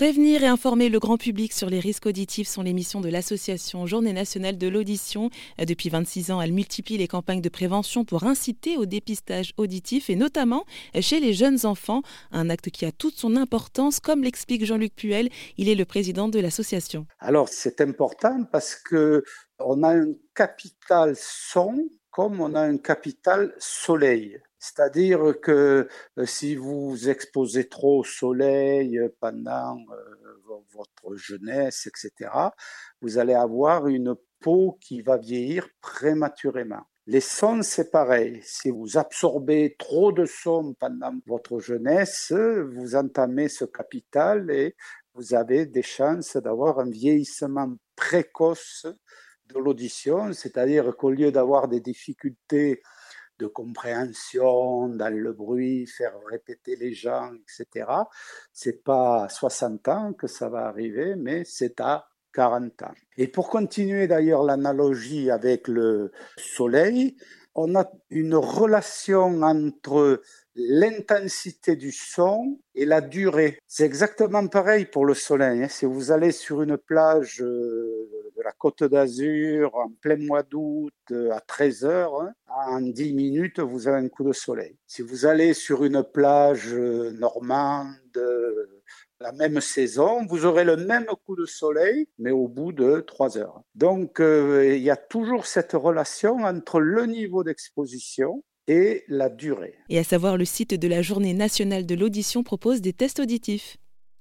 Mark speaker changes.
Speaker 1: Prévenir et informer le grand public sur les risques auditifs sont les missions de l'association Journée nationale de l'audition. Depuis 26 ans, elle multiplie les campagnes de prévention pour inciter au dépistage auditif et notamment chez les jeunes enfants, un acte qui a toute son importance comme l'explique Jean-Luc Puel, il est le président de l'association.
Speaker 2: Alors c'est important parce que on a un capital son comme on a un capital soleil. C'est-à-dire que euh, si vous exposez trop au soleil euh, pendant euh, votre jeunesse, etc., vous allez avoir une peau qui va vieillir prématurément. Les sons, c'est pareil. Si vous absorbez trop de sons pendant votre jeunesse, vous entamez ce capital et vous avez des chances d'avoir un vieillissement précoce de l'audition, c'est-à-dire qu'au lieu d'avoir des difficultés de compréhension dans le bruit, faire répéter les gens, etc. C'est pas à 60 ans que ça va arriver, mais c'est à 40 ans. Et pour continuer d'ailleurs l'analogie avec le soleil, on a une relation entre l'intensité du son et la durée. C'est exactement pareil pour le soleil. Hein. Si vous allez sur une plage euh, de la Côte d'Azur en plein mois d'août euh, à 13 heures, hein, en 10 minutes, vous avez un coup de soleil. Si vous allez sur une plage euh, normande, la même saison, vous aurez le même coup de soleil, mais au bout de trois heures. Donc, il y a toujours cette relation entre le niveau d'exposition et la durée.
Speaker 1: Et à savoir, le site de la Journée nationale de l'audition propose des tests auditifs.